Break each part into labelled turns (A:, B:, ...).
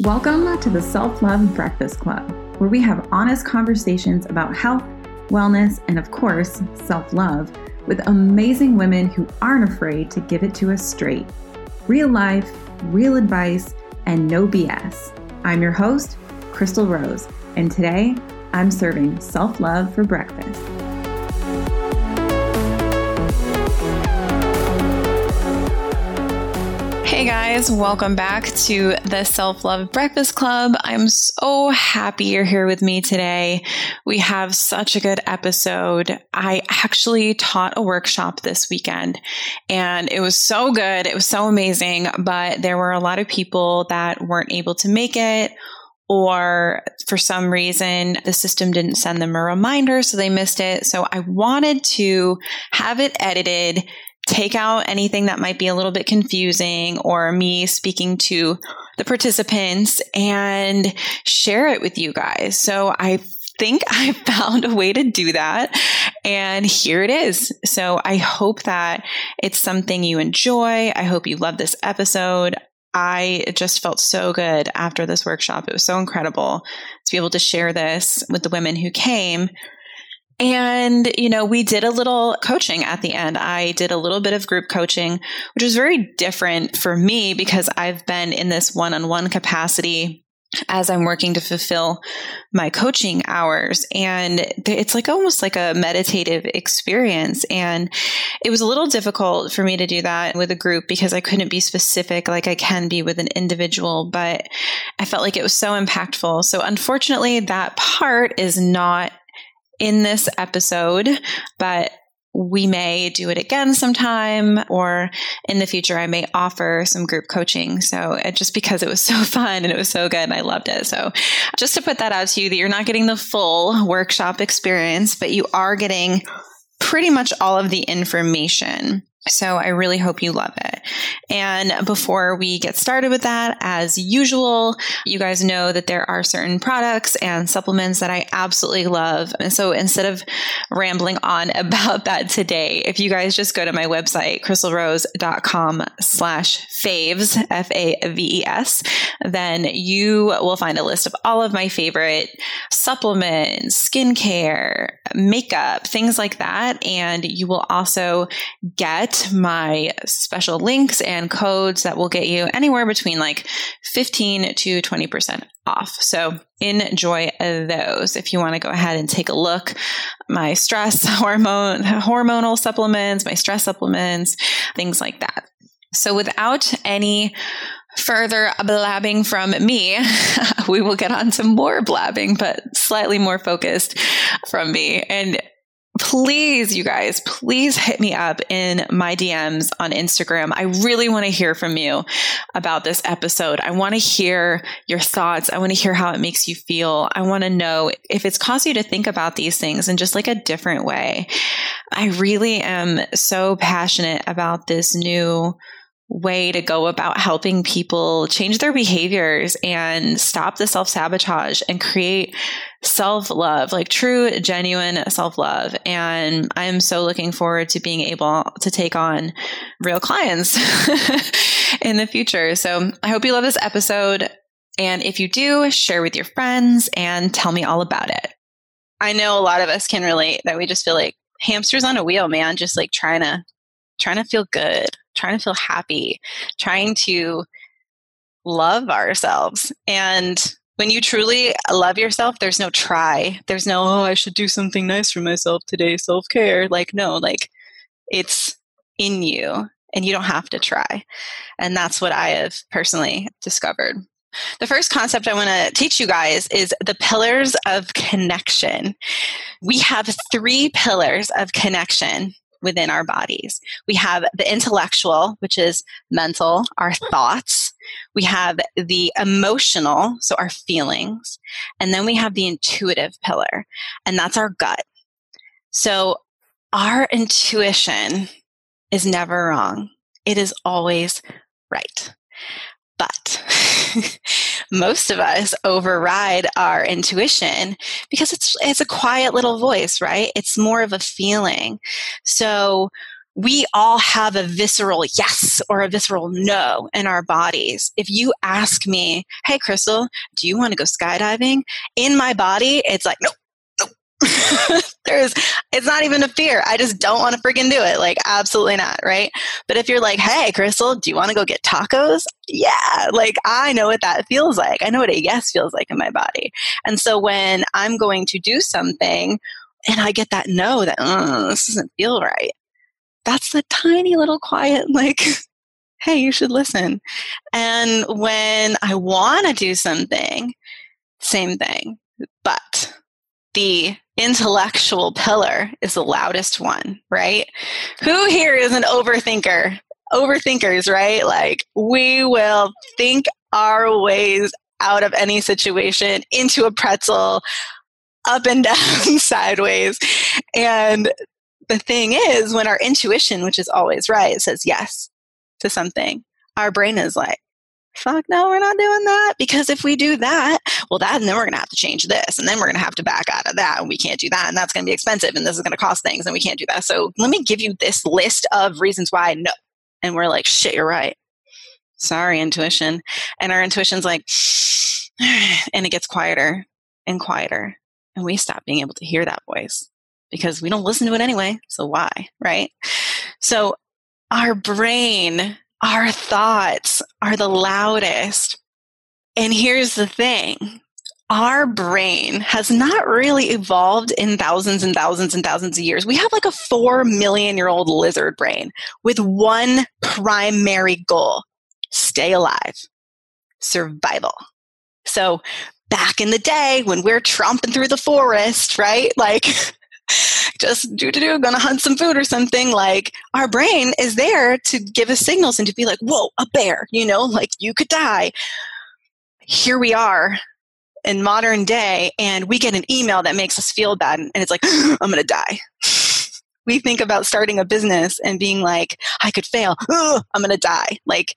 A: Welcome to the Self Love Breakfast Club, where we have honest conversations about health, wellness, and of course, self love with amazing women who aren't afraid to give it to us straight. Real life, real advice, and no BS. I'm your host, Chrystal Rose, and today I'm serving self love for breakfast. Hey guys, welcome back to the Self Love Breakfast Club. I'm so happy you're here with me today. We have such a good episode. I actually taught a workshop this weekend and it was so good. It was so amazing, but there were a lot of people that weren't able to make it or for some reason the system didn't send them a reminder, so they missed it. So I wanted to have it edited take out anything that might be a little bit confusing or me speaking to the participants and share it with you guys. So I think I found a way to do that. And here it is. So I hope that it's something you enjoy. I hope you love this episode. I just felt so good after this workshop. It was so incredible to be able to share this with the women who came and, you know, we did a little coaching at the end. I did a little bit of group coaching, which was very different for me because I've been in this one on one capacity as I'm working to fulfill my coaching hours. And it's like almost like a meditative experience. And it was a little difficult for me to do that with a group because I couldn't be specific like I can be with an individual, but I felt like it was so impactful. So unfortunately, that part is not in this episode, but we may do it again sometime or in the future i may offer some group coaching. So just because it was so fun and it was so good and i loved it. So just to put that out to you that you're not getting the full workshop experience but you are getting pretty much all of the information so I really hope you love it. And before we get started with that, as usual, you guys know that there are certain products and supplements that I absolutely love. And so instead of rambling on about that today, if you guys just go to my website, chrystalrose.com slash faves, F-A-V-E-S, then you will find a list of all of my favorite supplements, skincare, makeup, things like that. And you will also get my special links and codes that will get you anywhere between like 15 to 20% off. So enjoy those if you want to go ahead and take a look. My stress hormone, hormonal supplements, my stress supplements, things like that. So without any further blabbing from me, we will get on to more blabbing, but slightly more focused from me. And please, you guys, please hit me up in my DMs on Instagram. I really want to hear from you about this episode. I want to hear your thoughts. I want to hear how it makes you feel. I want to know if it's caused you to think about these things in just like a different way. I really am so passionate about this new way to go about helping people change their behaviors and stop the self sabotage and create self love, like true, genuine self love. And I'm so looking forward to being able to take on real clients in the future. So I hope you love this episode. And if you do, share with your friends and tell me all about it.
B: I know a lot of us can relate that we just feel like hamsters on a wheel, man, just like trying to trying to feel good, trying to feel happy, trying to love ourselves. And when you truly love yourself, there's no try. There's no, oh, I should do something nice for myself today, self care. Like, no, like it's in you and you don't have to try. And that's what I have personally discovered. The first concept I want to teach you guys is the pillars of connection. We have three pillars of connection within our bodies. We have the intellectual, which is mental, our thoughts. We have the emotional, so our feelings, and then we have the intuitive pillar, and that's our gut. So our intuition is never wrong. It is always right. But most of us override our intuition because it's it's a quiet little voice, right? It's more of a feeling. So we all have a visceral yes or a visceral no in our bodies. If you ask me, hey, Chrystal, do you want to go skydiving? In my body, it's like, nope. There's, it's not even a fear. I just don't want to freaking do it. Like, absolutely not. Right. But if you're like, hey, Chrystal, do you want to go get tacos? Yeah. Like, I know what that feels like. I know what a yes feels like in my body. And so when I'm going to do something and I get that no, that, uh, this doesn't feel right, that's the tiny little quiet, like, hey, you should listen. And when I want to do something, same thing. But the intellectual pillar is the loudest one, right? Who here is an overthinker? Overthinkers, right? Like, we will think our ways out of any situation into a pretzel, up and down, sideways. And the thing is, when our intuition, which is always right, says yes to something, our brain is like, fuck no, we're not doing that. Because if we do that, well, that, and then we're going to have to change this, and then we're going to have to back out of that, and we can't do that, and that's going to be expensive, and this is going to cost things, and we can't do that. So let me give you this list of reasons why no. And we're like, shit, you're right. Sorry, intuition. And our intuition's like, and it gets quieter and quieter. And we stop being able to hear that voice because we don't listen to it anyway. So why, right? So our brain, our thoughts are the loudest. And here's the thing our brain has not really evolved in thousands and thousands and thousands of years. We have like a four million year old lizard brain with one primary goal stay alive, survival. So back in the day when we're tromping through the forest, right? Like, just do do do gonna hunt some food or something like our brain is there to give us signals and to be like whoa a bear you know like you could die. Here we are in modern day and we get an email that makes us feel bad and it's like i'm gonna die. We think about starting a business and being like i could fail. I'm gonna die. Like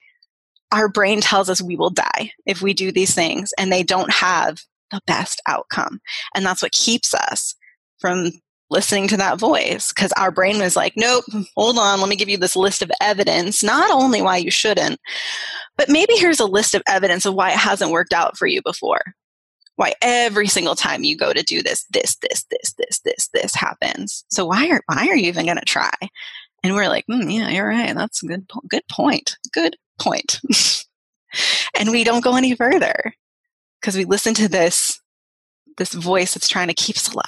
B: our brain tells us we will die if we do these things and they don't have the best outcome. And that's what keeps us from listening to that voice because our brain was like, nope, hold on, let me give you this list of evidence, not only why you shouldn't, but maybe here's a list of evidence of why it hasn't worked out for you before. Why every single time you go to do this, this, this, this, this, this, this happens. So why are why are you even going to try? And we're like, mm, yeah, you're right. That's a good good point. Good point. and we don't go any further because we listen to this this voice that's trying to keep us alive.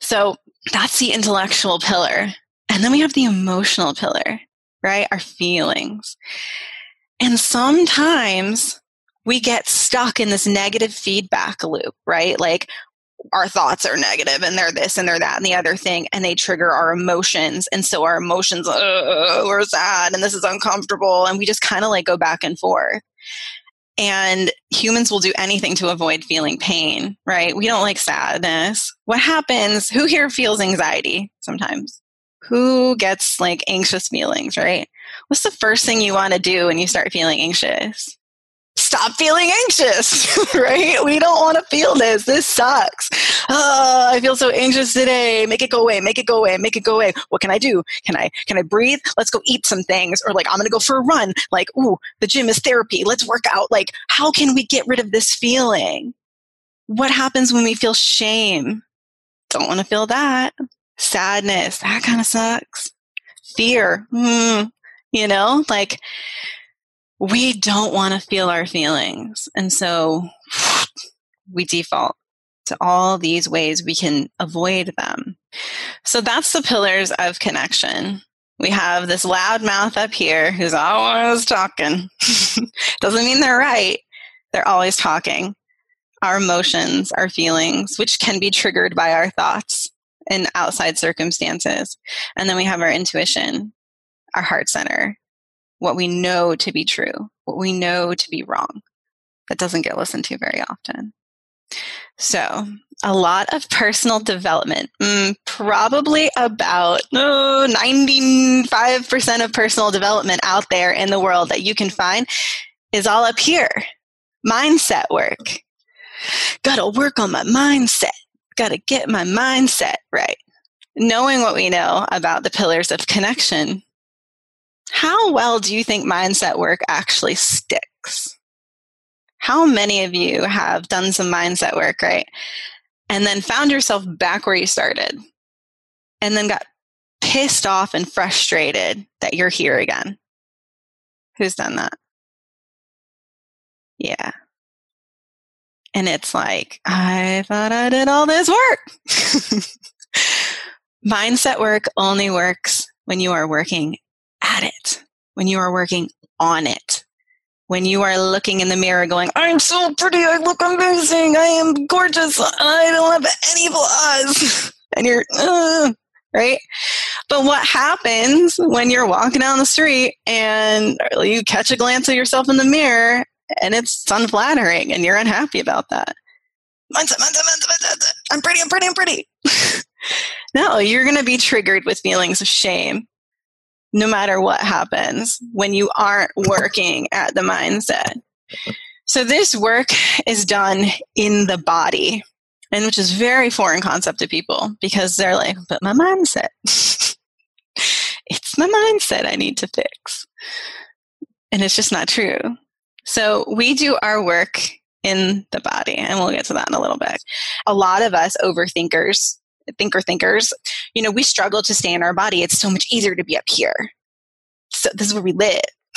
B: So that's the intellectual pillar. And then we have the emotional pillar, right? Our feelings. And sometimes we get stuck in this negative feedback loop, right? Like our thoughts are negative and they're this and they're that and the other thing, and they trigger our emotions. And so our emotions, we're sad and this is uncomfortable. And we just kind of like go back and forth. And humans will do anything to avoid feeling pain, right? We don't like sadness. What happens? Who here feels anxiety sometimes? Who gets like anxious feelings, right? What's the first thing you want to do when you start feeling anxious? Stop feeling anxious, right? We don't want to feel this. This sucks. Oh, I feel so anxious today. Make it go away. Make it go away. Make it go away. What can I do? Can I can I breathe? Let's go eat some things. Or like I'm gonna go for a run. Like, ooh, the gym is therapy. Let's work out. Like, how can we get rid of this feeling? What happens when we feel shame? Don't want to feel that. Sadness. That kind of sucks. Fear. Hmm. You know, like we don't want to feel our feelings. And so we default to all these ways we can avoid them. So that's the pillars of connection. We have this loud mouth up here who's always talking. Doesn't mean they're right. They're always talking. Our emotions, our feelings, which can be triggered by our thoughts in outside circumstances. And then we have our intuition, our heart center, what we know to be true, what we know to be wrong. That doesn't get listened to very often. So, a lot of personal development, mm, probably about oh, 95% of personal development out there in the world that you can find is all up here. Mindset work. Gotta work on my mindset. Gotta get my mindset right. knowing what we know about the pillars of connection, how well do you think mindset work actually sticks? How many of you have done some mindset work, right? And then found yourself back where you started and then got pissed off and frustrated that you're here again? Who's done that? Yeah. And it's like, I thought I did all this work. Mindset work only works when you are working when you are working on it, when you are looking in the mirror going, I'm so pretty, I look amazing, I am gorgeous, I don't have any flaws. And you're, uh, right? But what happens when you're walking down the street and you catch a glance of yourself in the mirror and it's unflattering and you're unhappy about that? I'm pretty, I'm pretty, I'm pretty. no, you're going to be triggered with feelings of shame no matter what happens when you aren't working at the mindset. So this work is done in the body, and which is very foreign concept to people because they're like, but my mindset. it's my mindset I need to fix. And it's just not true. So we do our work in the body, and we'll get to that in a little bit. A lot of us overthinkers thinker thinkers, you know, we struggle to stay in our body. It's so much easier to be up here. So this is where we live.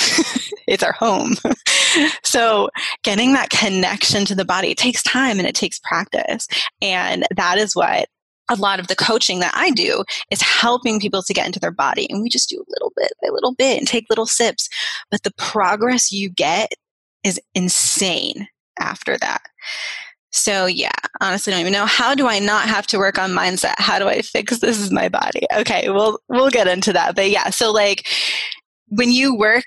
B: it's our home. so getting that connection to the body, it takes time and it takes practice. And that is what a lot of the coaching that I do is helping people to get into their body. And we just do a little bit by little bit and take little sips. But the progress you get is insane after that. So yeah, honestly don't even know. How do I not have to work on mindset? How do I fix this is my body? Okay, we'll we'll get into that. But yeah, so like when you work,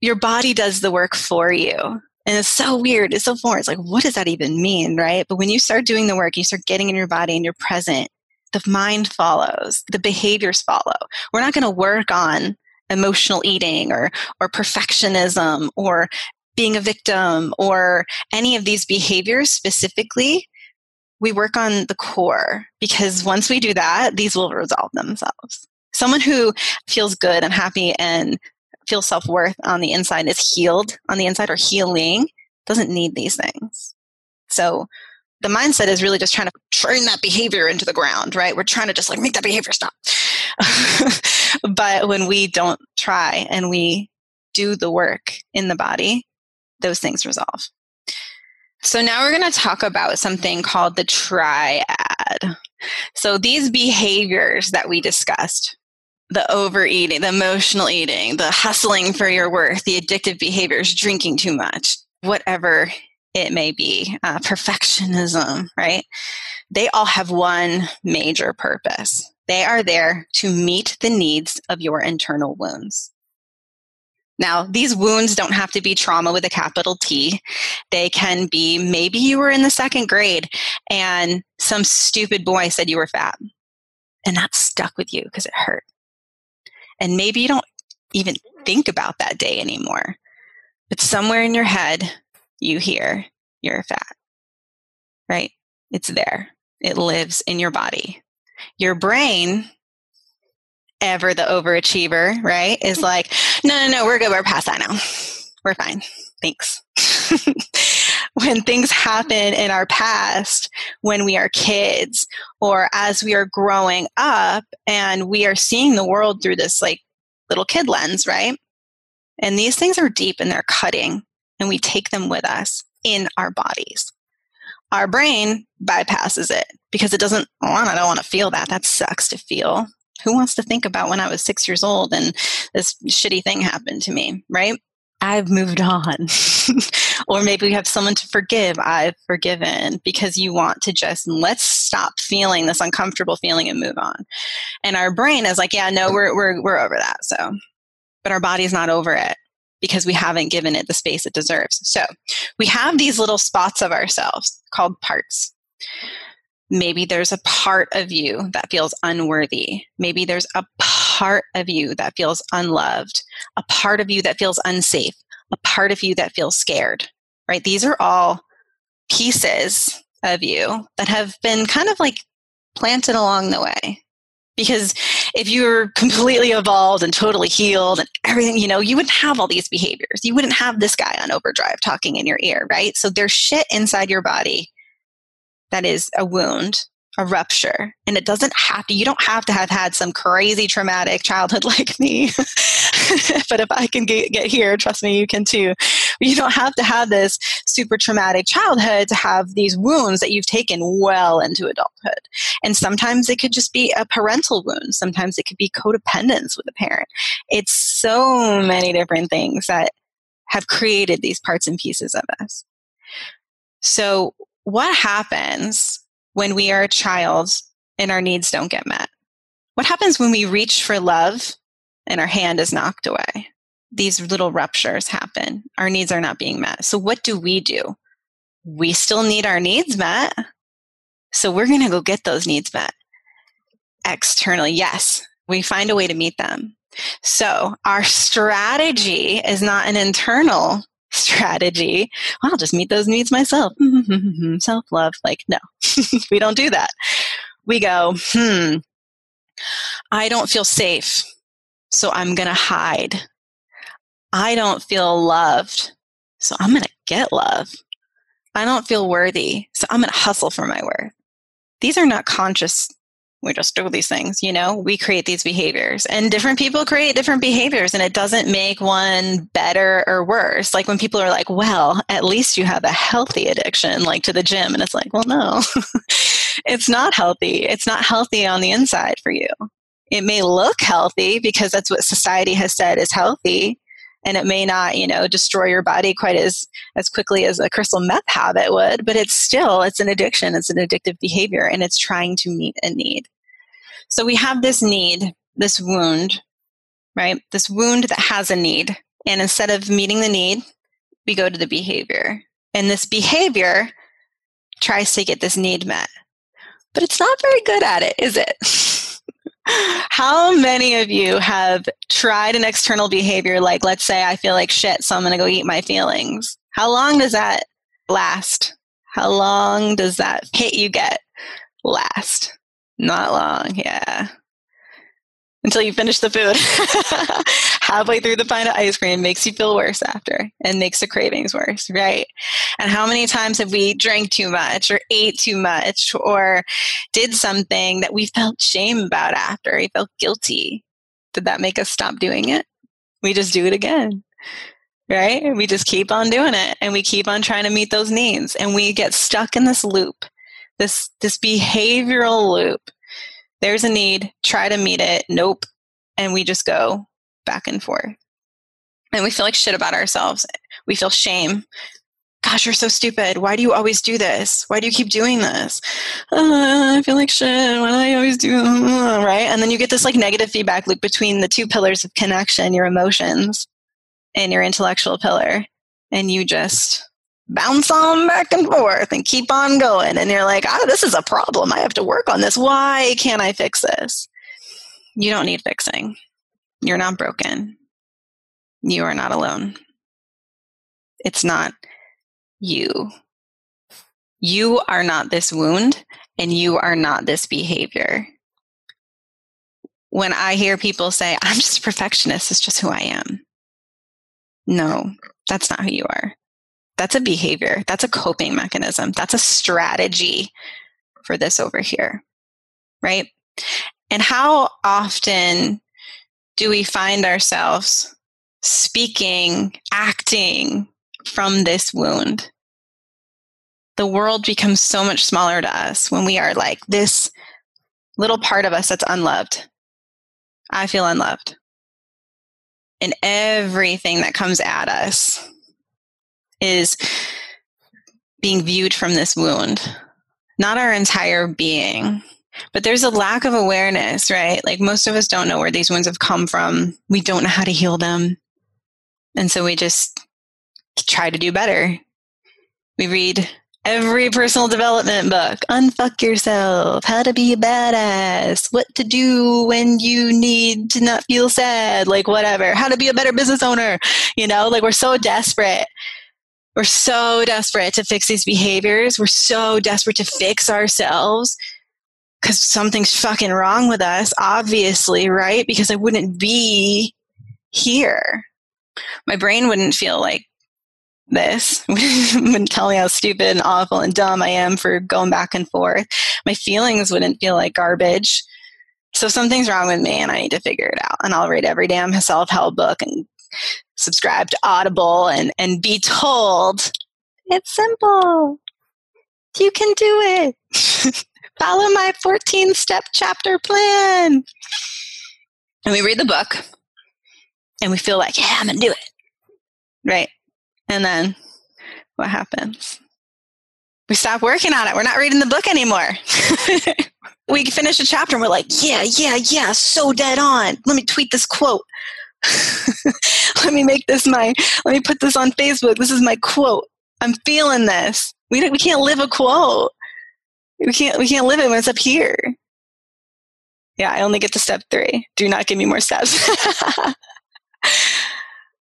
B: your body does the work for you. And it's so weird. It's so foreign. It's like, what does that even mean? Right. But when you start doing the work, you start getting in your body and you're present, the mind follows, the behaviors follow. We're not going to work on emotional eating or or perfectionism or being a victim or any of these behaviors specifically, we work on the core because once we do that, these will resolve themselves. Someone who feels good and happy and feels self worth on the inside is healed on the inside or healing doesn't need these things. So the mindset is really just trying to train that behavior into the ground, right? We're trying to just like make that behavior stop. but when we don't try and we do the work in the body, those things resolve. So now we're going to talk about something called the triad. So these behaviors that we discussed, the overeating, the emotional eating, the hustling for your worth, the addictive behaviors, drinking too much, whatever it may be, uh, perfectionism, right? They all have one major purpose. They are there to meet the needs of your internal wounds. Now, these wounds don't have to be trauma with a capital T. They can be maybe you were in the second grade and some stupid boy said you were fat. And that stuck with you because it hurt. And maybe you don't even think about that day anymore. But somewhere in your head, you hear you're fat, right? It's there. It lives in your body. Your brain ever the overachiever, right, is mm-hmm. like, no, no, no, we're good. We're past that now. We're fine. Thanks. when things happen in our past, when we are kids, or as we are growing up and we are seeing the world through this like little kid lens, right? And these things are deep and they're cutting, and we take them with us in our bodies. Our brain bypasses it because it doesn't, oh, I don't want to feel that. That sucks to feel who wants to think about when I was six years old and this shitty thing happened to me, right? I've moved on. or maybe we have someone to forgive. I've forgiven because you want to just let's stop feeling this uncomfortable feeling and move on. And our brain is like, yeah, no, we're we're we're over that. So, but our body's not over it because we haven't given it the space it deserves. So, we have these little spots of ourselves called parts. Maybe there's a part of you that feels unworthy. Maybe there's a part of you that feels unloved, a part of you that feels unsafe, a part of you that feels scared, right? These are all pieces of you that have been kind of like planted along the way Because if you're completely evolved and totally healed and everything, you know, you wouldn't have all these behaviors. You wouldn't have this guy on overdrive talking in your ear, right? So there's shit inside your body that is a wound a rupture. And it doesn't have to you don't have to have had some crazy traumatic childhood like me. But if i can get, get here trust me you can too. You don't have to have this super traumatic childhood to have these wounds that you've taken well into adulthood. And sometimes it could just be a parental wound. Sometimes it could be codependence with a parent. It's so many different things that have created these parts and pieces of us. So what happens when we are a child and our needs don't get met? What happens when we reach for love and our hand is knocked away? These little ruptures happen. Our needs are not being met. So, what do we do? We still need our needs met. So, we're going to go get those needs met externally. Yes, we find a way to meet them. So, our strategy is not an internal strategy. I'll just meet those needs myself. Self love. Like, no, we don't do that. We go, hmm, I don't feel safe, so I'm going to hide. I don't feel loved, so I'm going to get love. I don't feel worthy, so I'm going to hustle for my worth. These are not conscious we just do these things, you know, we create these behaviors and different people create different behaviors and it doesn't make one better or worse. Like when people are like, well, at least you have a healthy addiction, like to the gym. And it's like, well, no, it's not healthy. It's not healthy on the inside for you. It may look healthy because that's what society has said is healthy. And it may not, you know, destroy your body quite as, as quickly as a crystal meth habit would, but it's still, it's an addiction. It's an addictive behavior and it's trying to meet a need. So we have this need, this wound, right? This wound that has a need. And instead of meeting the need, we go to the behavior. And this behavior tries to get this need met. But it's not very good at it, is it? How many of you have tried an external behavior like, let's say, I feel like shit, so I'm going to go eat my feelings? How long does that last? How long does that hit you get last? Not long, yeah. Until you finish the food. Halfway through the pint of ice cream makes you feel worse after and makes the cravings worse, right? And how many times have we drank too much or ate too much or did something that we felt shame about after? We felt guilty. Did that make us stop doing it? We just do it again right? We just keep on doing it and we keep on trying to meet those needs and we get stuck in this loop this this behavioral loop. There's a need. Try to meet it. Nope. And we just go back and forth. And we feel like shit about ourselves. We feel shame. Gosh you're so stupid. Why do you always do this? Why do you keep doing this? Uh, i feel like shit. Why do i always do uh, right? And then you get this like negative feedback loop between the two pillars of connection your emotions and your intellectual pillar. And you just bounce on back and forth and keep on going. And you're like, oh, this is a problem. I have to work on this. Why can't I fix this? You don't need fixing. You're not broken. You are not alone. It's not you. You are not this wound and you are not this behavior. When I hear people say, I'm just a perfectionist, it's just who I am. No, that's not who you are. That's a behavior. That's a coping mechanism. That's a strategy for this over here. Right? And how often do we find ourselves speaking, acting from this wound? The world becomes so much smaller to us when we are like this little part of us that's unloved. I feel unloved. And everything that comes at us is being viewed from this wound, not our entire being. But there's a lack of awareness, right? Like most of us don't know where these wounds have come from. We don't know how to heal them. And so we just try to do better. We read every personal development book unfuck yourself how to be a badass what to do when you need to not feel sad like whatever how to be a better business owner you know like we're so desperate we're so desperate to fix these behaviors. We're so desperate to fix ourselves because something's fucking wrong with us, obviously, right? Because I wouldn't be here. My brain wouldn't feel like this, wouldn't tell me how stupid and awful and dumb I am for going back and forth. My feelings wouldn't feel like garbage. So something's wrong with me and I need to figure it out. And I'll read every damn self help book and subscribe to Audible and, and be told it's simple. You can do it. Follow my 14 step chapter plan. And we read the book and we feel like, yeah, I'm going to do it. Right. And then what happens? We stop working on it. We're not reading the book anymore. we finish a chapter and we're like, yeah, yeah, yeah, so dead on. Let me tweet this quote. let me make this my, let me put this on Facebook. This is my quote. I'm feeling this. We, we can't live a quote. We can't, we can't live it when it's up here. Yeah, I only get to step three. Do not give me more steps.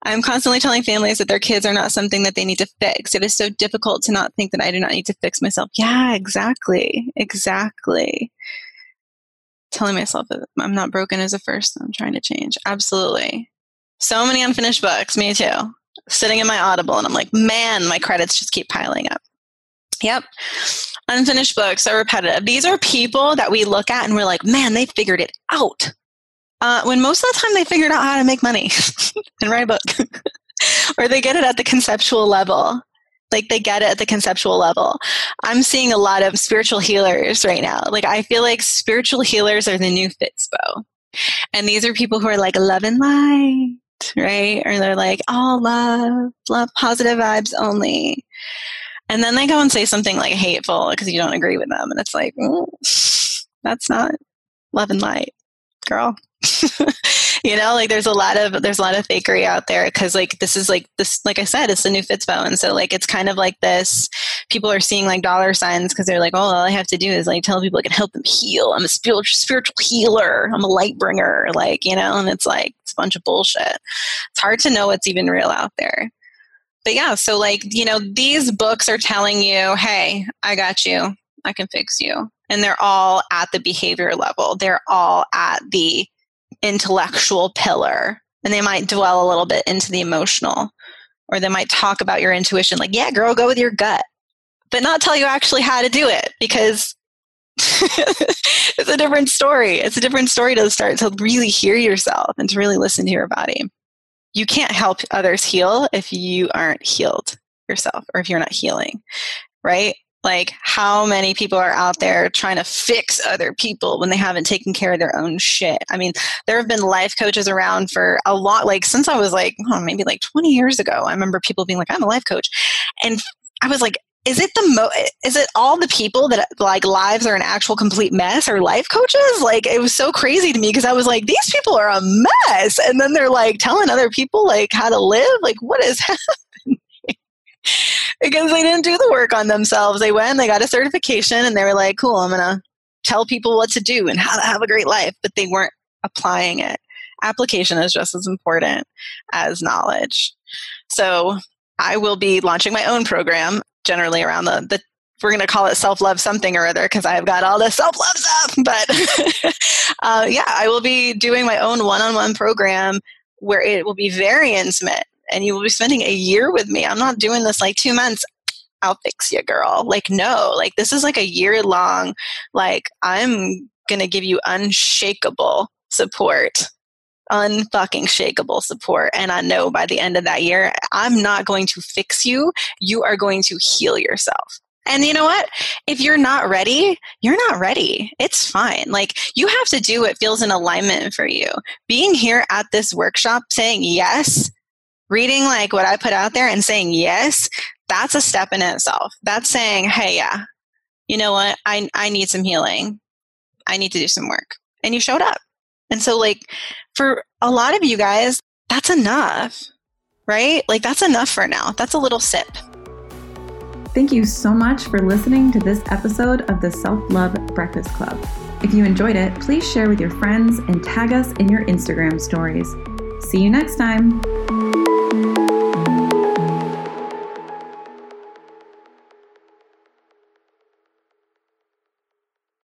B: I'm constantly telling families that their kids are not something that they need to fix. It is so difficult to not think that I do not need to fix myself. Yeah, exactly. Exactly. Telling myself that I'm not broken as a first, I'm trying to change. Absolutely. So many unfinished books, me too. Sitting in my Audible, and I'm like, man, my credits just keep piling up. Yep. Unfinished books are repetitive. These are people that we look at and we're like, man, they figured it out. Uh, when most of the time they figured out how to make money and write a book, or they get it at the conceptual level. Like they get it at the conceptual level. I'm seeing a lot of spiritual healers right now. Like I feel like spiritual healers are the new Fitspo. And these are people who are like love and light, right? Or they're like, all love, love, positive vibes only. And then they go and say something like hateful because you don't agree with them. And it's like, mm, that's not love and light, girl. you know, like there's a lot of there's a lot of fakery out there because like this is like this like I said, it's the new Fitspo, and so like it's kind of like this. People are seeing like dollar signs because they're like, oh, all I have to do is like tell people I can help them heal. I'm a spiritual spiritual healer. I'm a light bringer, like you know, and it's like it's a bunch of bullshit. It's hard to know what's even real out there. But yeah, so like you know, these books are telling you, hey, I got you. I can fix you. And they're all at the behavior level. They're all at the intellectual pillar and they might dwell a little bit into the emotional or they might talk about your intuition like yeah girl go with your gut but not tell you actually how to do it because it's a different story. It's a different story to start to really hear yourself and to really listen to your body. You can't help others heal if you aren't healed yourself or if you're not healing right like, how many people are out there trying to fix other people when they haven't taken care of their own shit? I mean, there have been life coaches around for a lot, like, since I was like, oh, maybe like 20 years ago. I remember people being like, I'm a life coach. And I was like, is it the mo is it all the people that like lives are an actual complete mess or life coaches like it was so crazy to me because i was like these people are a mess and then they're like telling other people like how to live like what is happening because they didn't do the work on themselves. They went, they got a certification, and they were like, cool, I'm going to tell people what to do and how to have a great life, but they weren't applying it. Application is just as important as knowledge. So I will be launching my own program generally around the, the we're going to call it self love something or other because I've got all the self love stuff. But uh, yeah, I will be doing my own one on one program where it will be very intimate and you will be spending a year with me. I'm not doing this like two months. I'll fix you, girl. Like, no, like this is like a year long, like, I'm to give you unshakable support unfucking shakable support. And I know by the end of that year, I'm not going to fix you. You are going to heal yourself. And you know what? If you're not ready, you're not ready. It's fine. Like you have to do what feels in alignment for you. Being here at this workshop saying yes reading like what I put out there and saying yes, that's a step in itself. That's saying, hey, yeah, you know what? I, I need some healing. I need to do some work. And you showed up. And so, like, for a lot of you guys, that's enough, right? Like, that's enough for now. That's a little sip.
A: Thank you so much for listening to this episode of the Self Love Breakfast Club. If you enjoyed it, please share with your friends and tag us in your Instagram stories. See you next time.